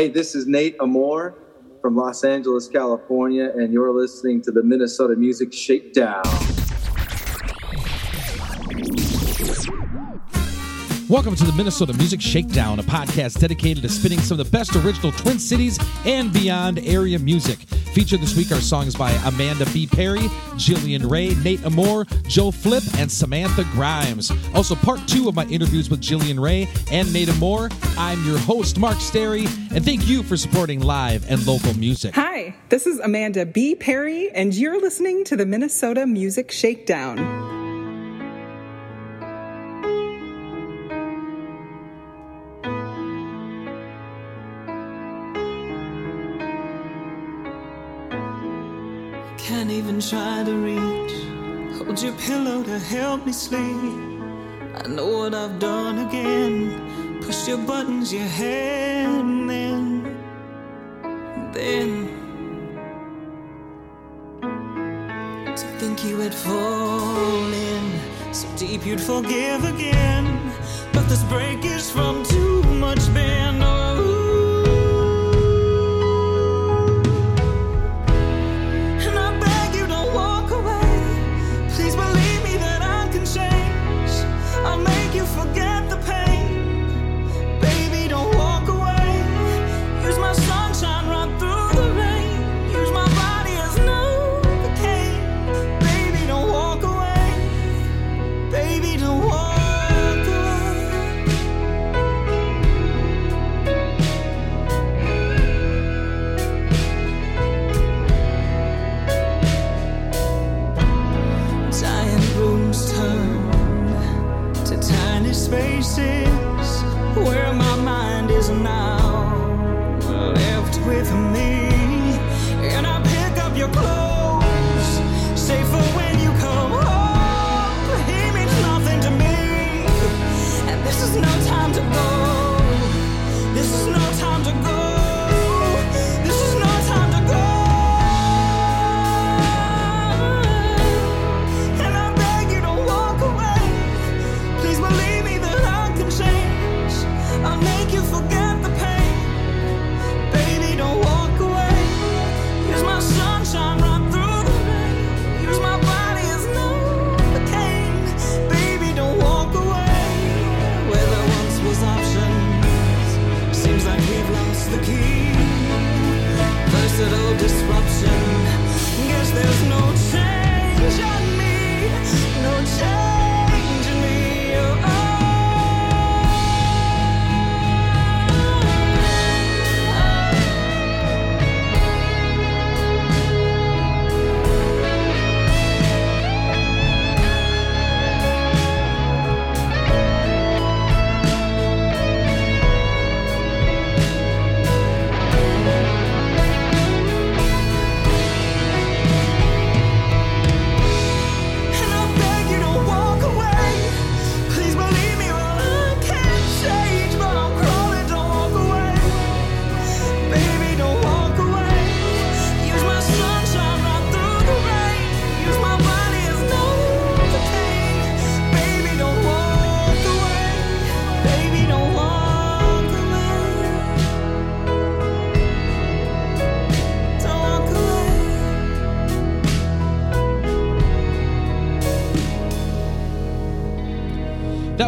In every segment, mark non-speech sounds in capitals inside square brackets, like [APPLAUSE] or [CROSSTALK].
Hey, this is Nate Amore from Los Angeles, California, and you're listening to the Minnesota Music Shakedown. Welcome to the Minnesota Music Shakedown, a podcast dedicated to spinning some of the best original Twin Cities and beyond area music. Featured this week are songs by Amanda B. Perry, Jillian Rae, Nate Amore, Joe Flip, and Samantha Grimes. Also, part two of my interviews with Jillian Rae and Nate Amore. I'm your host, Mark Stary, and thank you for supporting live and local music. Hi, this is Amanda B. Perry, and you're listening to the Minnesota Music Shakedown. Try to reach. Hold your pillow to help me sleep. I know what I've done again. Push your buttons, your head, and then, then. To think you had fallen so deep you'd forgive again. But this break is from too much bend. Spaces where my mind is now left with me.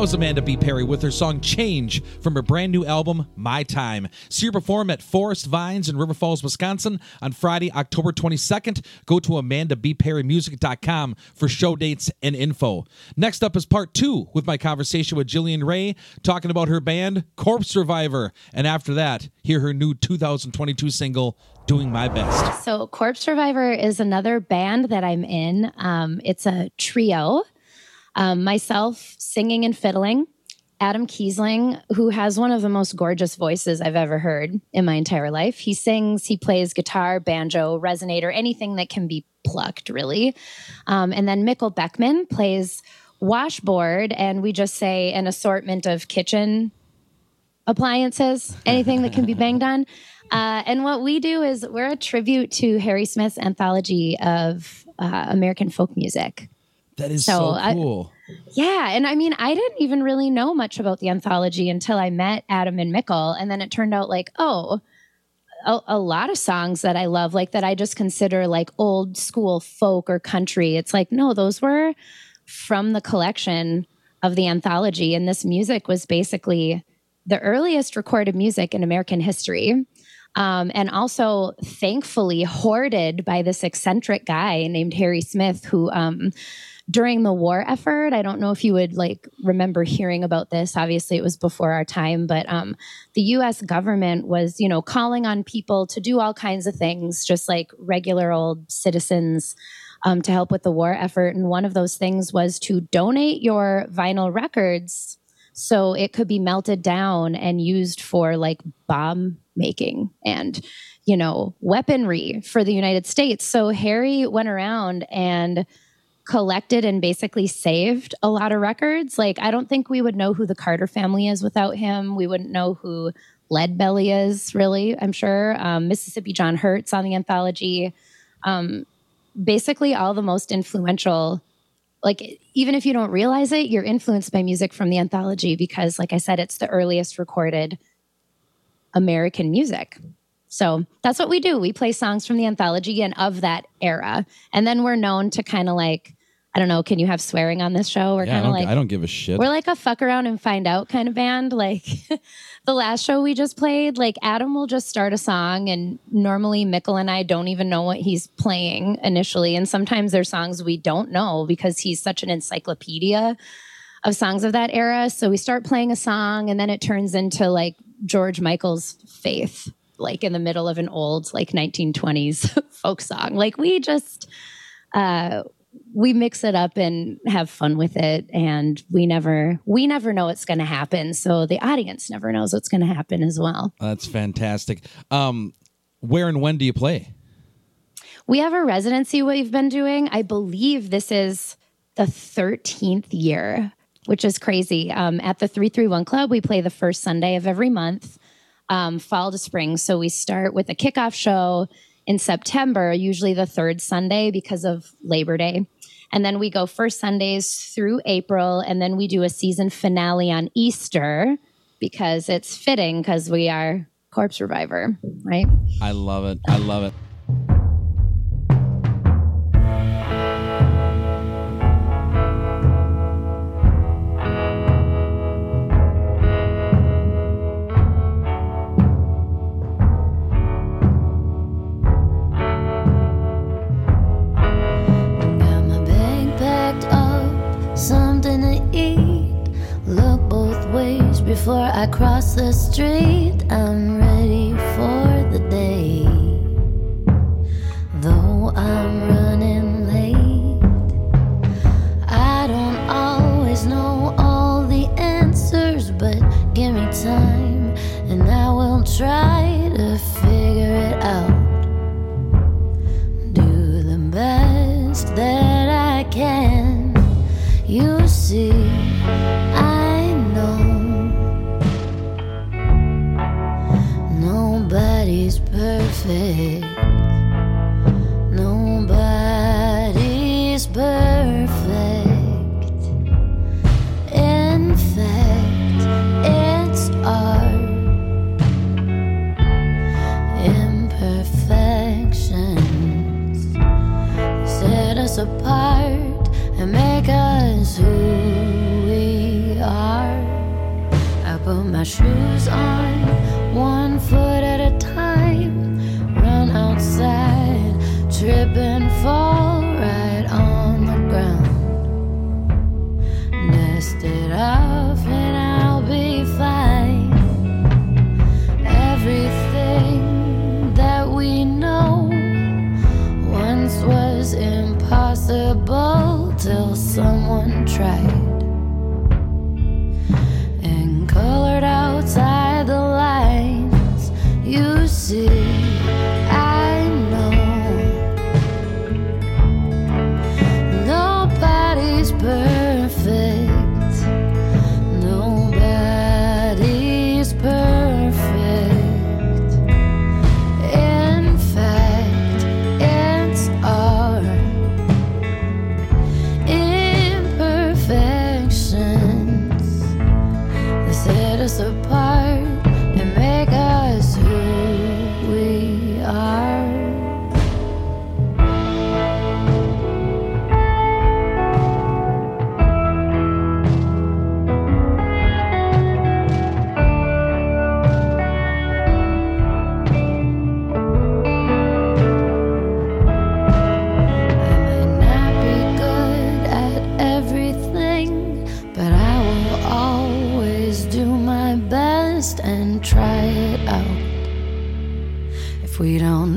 Was Amanda B. Perry with her song Change from her brand new album, My Time. See her perform at Forest Vines in River Falls, Wisconsin on Friday, October 22nd. Go to amandabperrymusic.com for show dates and info. Next up is part two with my conversation with Jillian Rae talking about her band, Corpse Reviver. And after that, hear her new 2022 single, Doing My Best. So, Corpse Reviver is another band that I'm in. Um, it's a trio. Um, myself singing and fiddling, Adam Kiesling, who has one of the most gorgeous voices I've ever heard in my entire life. He sings, he plays guitar, banjo, resonator, anything that can be plucked, really. Um, and then Mikkel Beckman plays washboard, and we just say an assortment of kitchen appliances, anything that can be [LAUGHS] banged on. Uh, and what we do is we're a tribute to Harry Smith's anthology of uh, American folk music. That is So, so, I- cool. Yeah, and I mean, I didn't even really know much about the anthology until I met Adam and Mikkel, and then it turned out like, oh, a, a lot of songs that I love, like that I just consider like old school folk or country. It's like, no, those were from the collection of the anthology. And this music was basically the earliest recorded music in American history. Um, and also, thankfully, hoarded by this eccentric guy named Harry Smith, who um, during the war effort. I don't know if you would like remember hearing about this. Obviously, it was before our time, but um, the U.S. government was, you know, calling on people to do all kinds of things, just like regular old citizens. Um, to help with the war effort. And one of those things was to donate your vinyl records so it could be melted down and used for like bomb making and you know weaponry for the united states so harry went around and collected and basically saved a lot of records. Like, I don't think we would know who the Carter family is without him. We wouldn't know who Lead Belly is, really, I'm sure. Um, Mississippi John Hurt's on the anthology. Um, basically, all the most influential, like, even if you don't realize it, you're influenced by music from the anthology because, like I said, it's the earliest recorded American music. So that's what we do. We play songs from the anthology and of that era. And then we're known to kind of like, I don't know, can you have swearing on this show? We're Yeah, I kind of don't, like, I don't give a shit. we're like a fuck around and find out kind of band. Like [LAUGHS] the last show we just played, like Adam will just start a song, and normally Mikkel and I don't even know what he's playing initially. And sometimes there's songs we don't know because he's such an encyclopedia of songs of that era. So we start playing a song, and then it turns into like George Michael's Faith, like in the middle of an old like 1920s [LAUGHS] folk song. Like we just uh we mix it up and have fun with it and we never we never know what's going to happen so the audience never knows what's going to happen as well That's fantastic. Um, where and when do you play? we have a residency we've been doing i believe this is the 13th year which is crazy um, at the 331 club we play the first sunday of every month um, fall to spring so we start with a kickoff show in september usually the third sunday because of labor day and then we go first sundays through april and then we do a season finale on easter because it's fitting because we are corpse reviver right I love it. I love it. Someone tried and colored outside the lines. You see,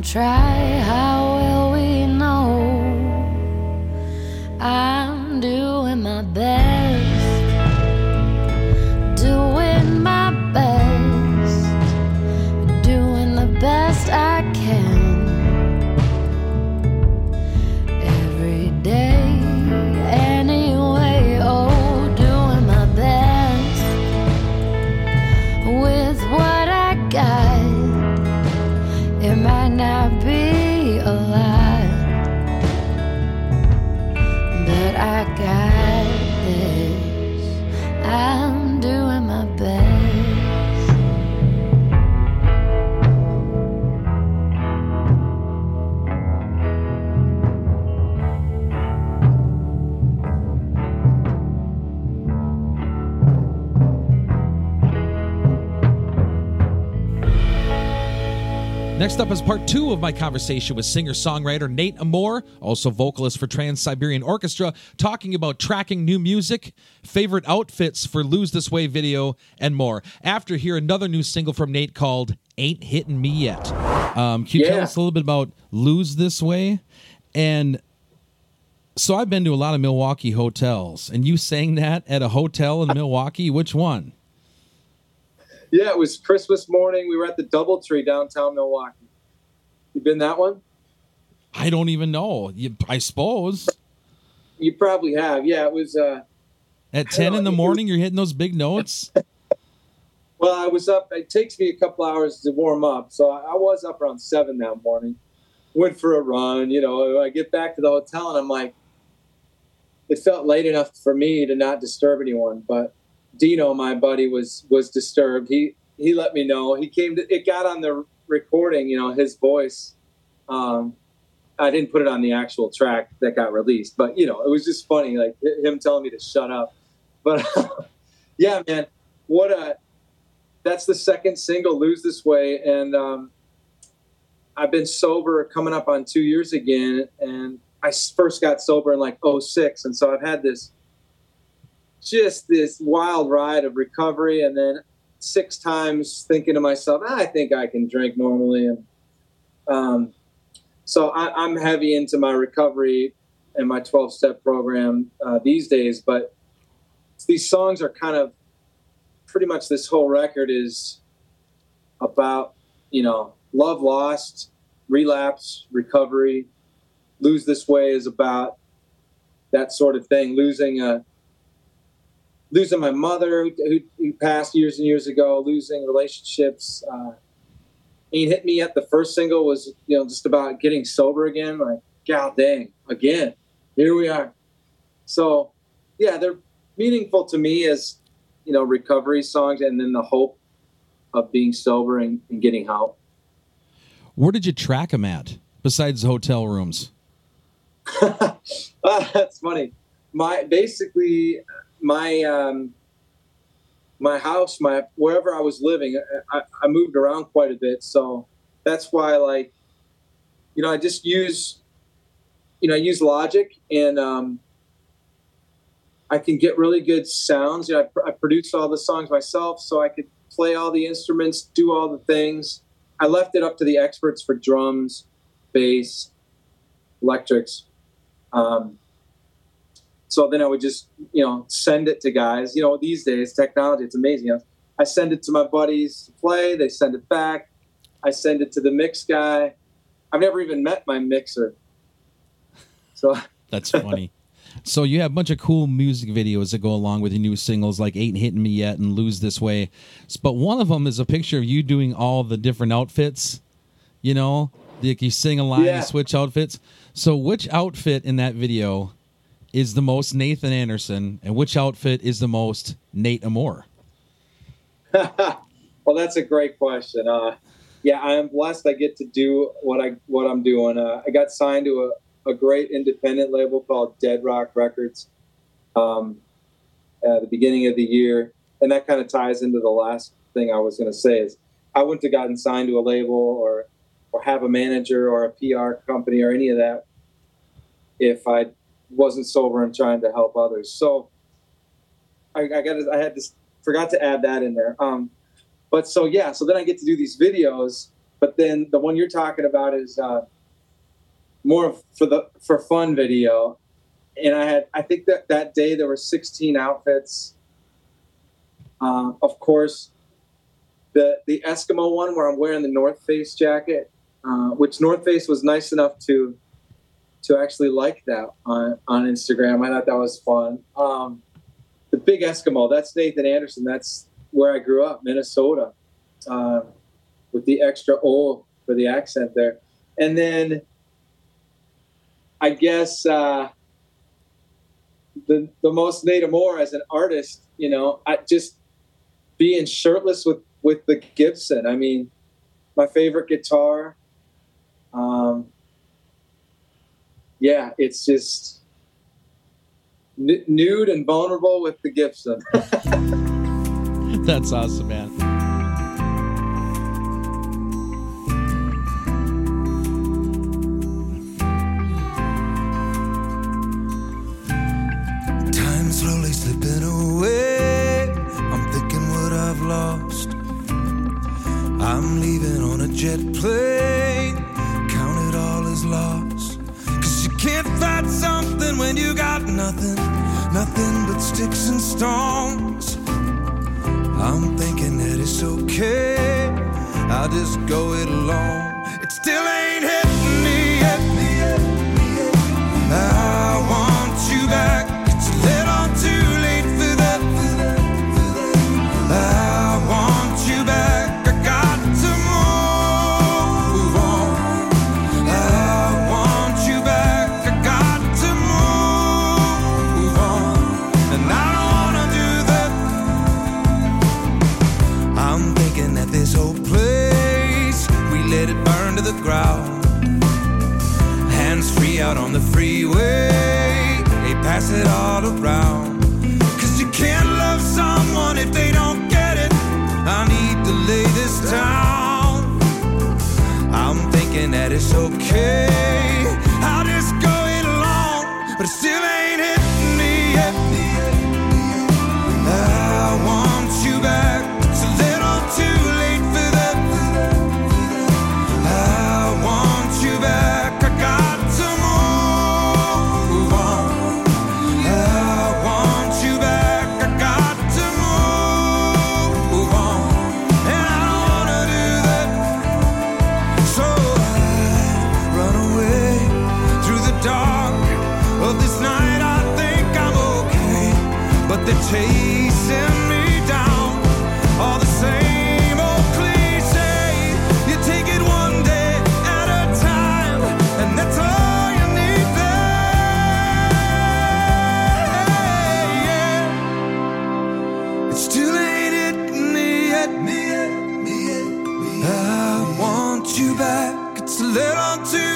try, how Next up is part two of my conversation with singer songwriter Nate Amore, also vocalist for Trans Siberian Orchestra, talking about tracking new music, favorite outfits for Lose This Way video, and more. After hear another new single from Nate called Ain't Hitting Me Yet. Um, can you tell us a little bit about Lose This Way? And so I've been to a lot of Milwaukee hotels, and you sang that at a hotel in Milwaukee. Which one? Yeah, it was Christmas morning. We were at the DoubleTree downtown Milwaukee. You been that one? I don't even know. You, I suppose. You probably have. Yeah, it was. uh At 10 in the morning, you're hitting those big notes? [LAUGHS] Well, I was up. It takes me a couple hours to warm up, so I, I was up around seven that morning. Went for a run. You know, I get back to the hotel and I'm like, it felt late enough for me to not disturb anyone, but Dino, my buddy, was was disturbed. He he let me know. He came to. It got on the recording. You know, his voice. Um, I didn't put it on the actual track that got released, but you know, it was just funny, like him telling me to shut up. But [LAUGHS] yeah, man, what a that's the second single, "Lose This Way," and um, I've been sober coming up on two years again, and I first got sober in like 06, and so I've had this just this wild ride of recovery, and then six times thinking to myself, "Ah, I think I can drink normally, and um, so I, I'm heavy into my recovery and my 12 step program uh, these days, but these songs are kind of pretty much this whole record is about you know love lost relapse recovery. Lose this way is about that sort of thing. Losing a losing my mother who, who passed years and years ago losing relationships uh, ain't hit me yet the first single was you know just about getting sober again like god dang again here we are. So yeah they're meaningful to me as you know recovery songs and then the hope of being sober and, and getting help. Where did you track them at besides hotel rooms? [LAUGHS] Ah, that's funny. My basically my um my house my wherever i was living I, I moved around quite a bit. So that's why like you know i just use you know i use logic and um i can get really good sounds. You know i, pr- I produce all the songs myself so i could play all the instruments do all the things. I left it up to the experts for drums bass electrics um, so then I would just, you know, send it to guys. You know, these days, technology, it's amazing. You know, I send it to my buddies to play. They send it back. I send it to the mix guy. I've never even met my mixer. So [LAUGHS] That's funny. so you have a bunch of cool music videos that go along with your new singles like Ain't Hitting Me Yet and Lose This Way. But one of them is a picture of you doing all the different outfits. You know, like you sing a line, Yeah. you switch outfits. So which outfit in that video is the most Nathan Anderson and which outfit is the most Nate Amore? [LAUGHS] well, that's a great question. Uh, yeah, I am blessed. I get to do what I what I'm doing. Uh, I got signed to a, a great independent label called Dead Rock Records um, at the beginning of the year, and that kind of ties into the last thing I was going to say. Is I wouldn't have gotten signed to a label or or have a manager or a PR company or any of that if I wasn't sober and trying to help others. So I, I got I had this forgot to add that in there. Um, but so yeah, so then I get to do these videos, but then the one you're talking about is uh, more for the for fun video. And I had I think that that day there were 16 outfits. Uh, of course, the the Eskimo one where I'm wearing the North Face jacket, uh, which North Face was nice enough to to actually like that on on Instagram. I thought that was fun. Um, the big Eskimo, that's Nathan Anderson. That's where I grew up, Minnesota, uh, with the extra O for the accent there. And then I guess uh, the the most Nate Amore as an artist, you know, I just being shirtless with with the Gibson. I mean, my favorite guitar. Um, yeah, it's just n- nude and vulnerable with the Gibson. [LAUGHS] That's awesome, man. But sticks and stones. I'm thinking that it's okay. I'll just go it alone. It still ain't hitting me yet. I want you back. Out on the freeway, they pass it all around. Cause you can't love someone if they don't get it. I need to lay this down. I'm thinking that it's okay. Back. It's a little too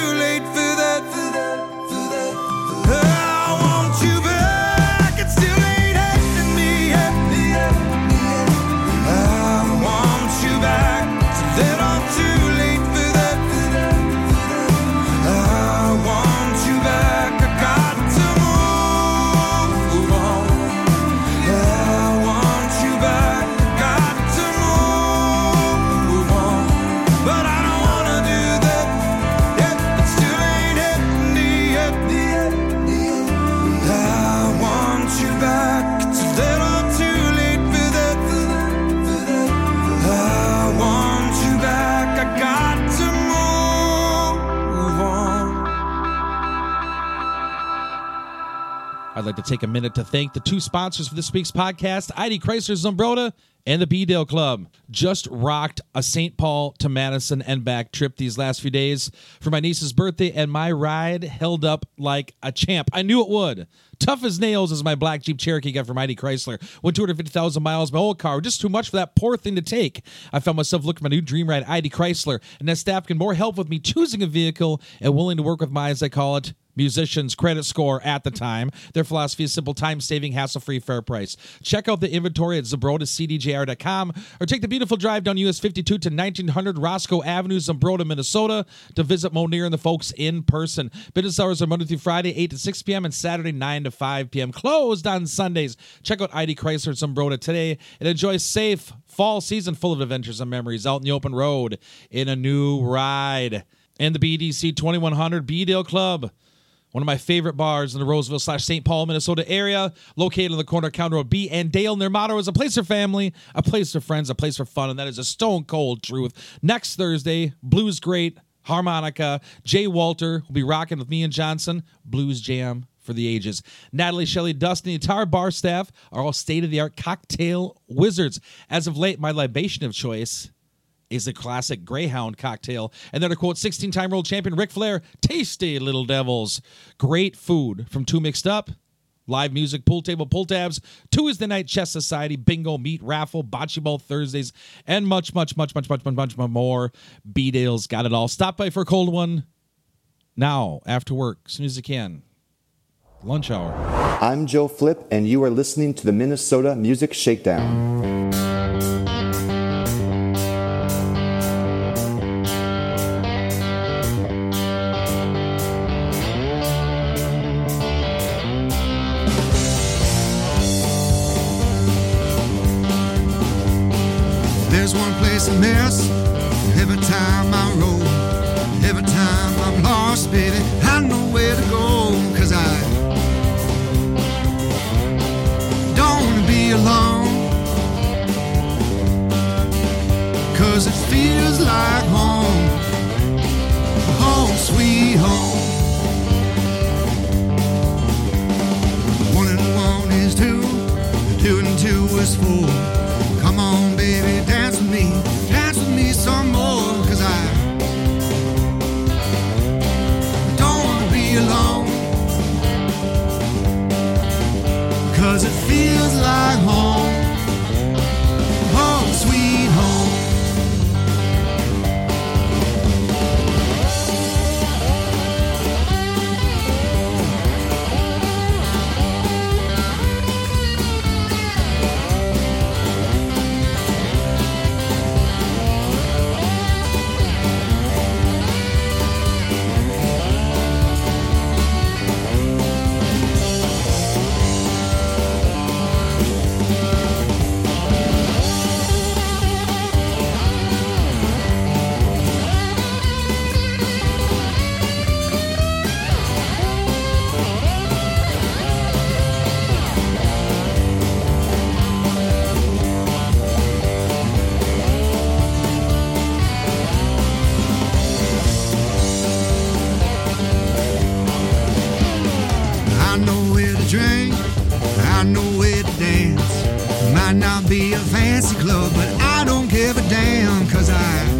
to take a minute to thank the two sponsors for this week's podcast, ID Chrysler Zumbrota and the B-Dale Club. Just rocked a St. Paul to Madison and back trip these last few days for my niece's birthday, and my ride held up like a champ. I knew it would. Tough as nails is my black Jeep Cherokee got from ID Chrysler. Went 250,000 miles. My old car, just too much for that poor thing to take. I found myself looking for my new dream ride, ID Chrysler, and that staff can more help with me choosing a vehicle and willing to work with my, as I call it, musicians' credit score at the time. Their philosophy is simple time saving, hassle free, fair price. Check out the inventory at ZumbrotaCDJR.com or take the beautiful drive down US 52 to 1900 Roscoe Avenue, Zumbrota, Minnesota to visit Monier and the folks in person. Business hours are Monday through Friday, 8 to 6 p.m., and Saturday, 9 to 5 p.m. Closed on Sundays. Check out ID Chrysler Zumbrota today and enjoy safe fall season full of adventures and memories out in the open road in a new ride. And the BDC 2100 B-Dale Club. One of my favorite bars in the Roseville slash St. Paul, Minnesota area, located on the corner of County Road B and Dale. And their motto is a place for family, a place for friends, a place for fun. And that is a stone cold truth. Next Thursday, Blues Great, Harmonica, Jay Walter will be rocking with me and Johnson, Blues Jam for the ages. Natalie, Shelley, Dustin, the entire bar staff are all state of the art cocktail wizards. As of late, my libation of choice is a classic Greyhound cocktail. And then to quote 16 time world champion Ric Flair, tasty little devils. Great food from Two Mixed Up. Live music, pool table, pull tabs, Tuesday night chess society, bingo, meat raffle, bocce ball Thursdays, and much, much, much, much, much, much, much, much more. B Dale's got it all. Stop by for a cold one now, after work, as soon as you can. Lunch hour. I'm Joe Flip, and you are listening to the Minnesota Music Shakedown. One place I miss every time I roll. Every time I'm lost, baby, I know where to go. Cause I don't wanna be alone. Cause it feels like home. Home, sweet home. One and one is two, two and two is four. Come on, baby, dance with me, dance with me some more, cause I don't wanna be alone. Cause it feels like home, give a damn, cause I I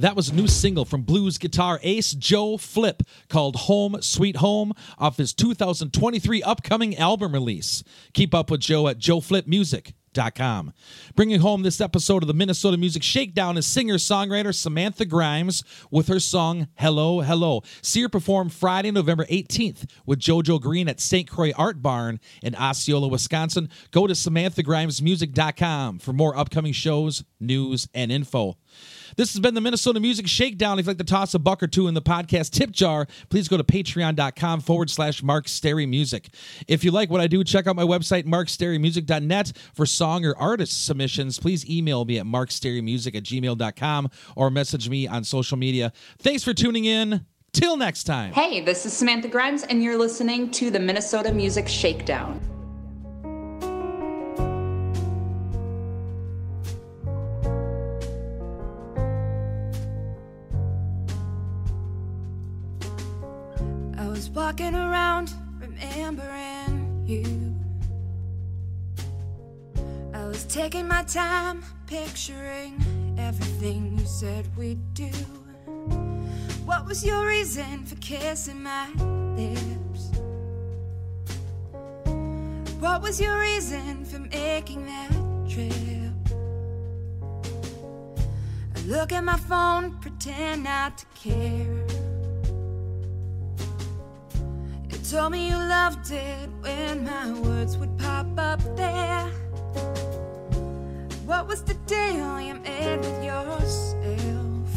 That was a new single from blues guitar ace Joe Flip called Home Sweet Home off his 2023 upcoming album release. Keep up with Joe at joeflipmusic.com. com. Bringing home this episode of the Minnesota Music Shakedown is singer songwriter Samantha Grimes with her song Hello, Hello. See her perform Friday, November 18th with JoJo Green at St. Croix Art Barn in Osceola, Wisconsin. Go to samanthagrimesmusic.com for more upcoming shows, news, and info. This has been the Minnesota Music Shakedown. If you'd like to toss a buck or two in the podcast tip jar, please go to patreon.com forward slash Mark Stary Music. If you like what I do, check out my website, markstarymusic.net. For song or artist submissions, please email me at markstarymusic at gmail.com or message me on social media. Thanks for tuning in. Till next time. Hey, this is Samantha Grimes, and you're listening to the Minnesota Music Shakedown. Walking around remembering you. I was taking my time picturing everything you said we'd do. What was your reason for kissing my lips? What was your reason for making that trip? I look at my phone, pretend not to care. Told me you loved it when my words would pop up there. What was the deal you made with yourself?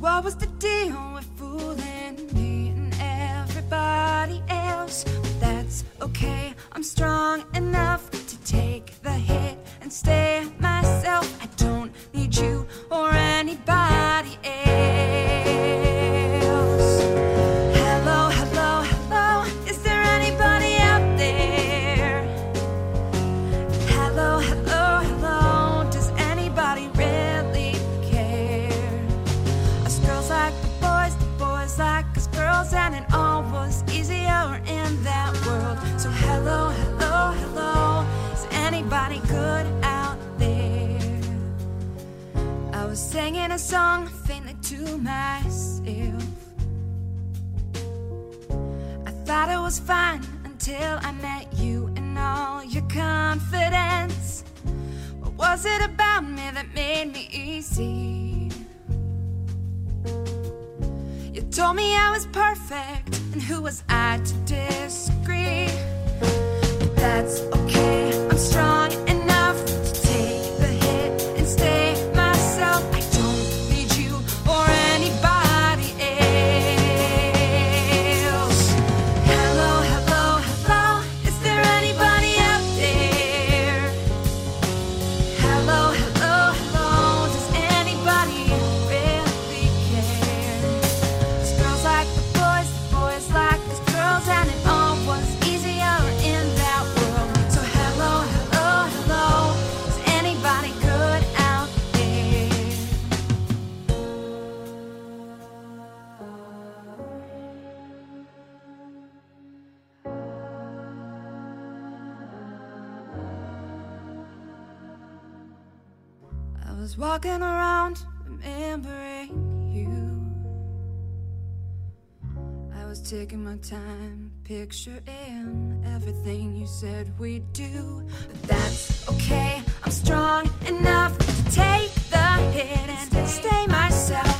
What was the deal with fooling me and everybody else? But that's okay, I'm strong enough to take the hit and stay myself. I don't need you or anybody song faintly to myself. I thought it was fine until I met you and all your confidence. What was it about me that made me easy? You told me I was perfect, and who was I to disagree? But that's okay, I'm strong walking around remembering you. I was taking my time picturing everything you said we'd do. But that's okay, I'm strong enough to take the hit and stay myself.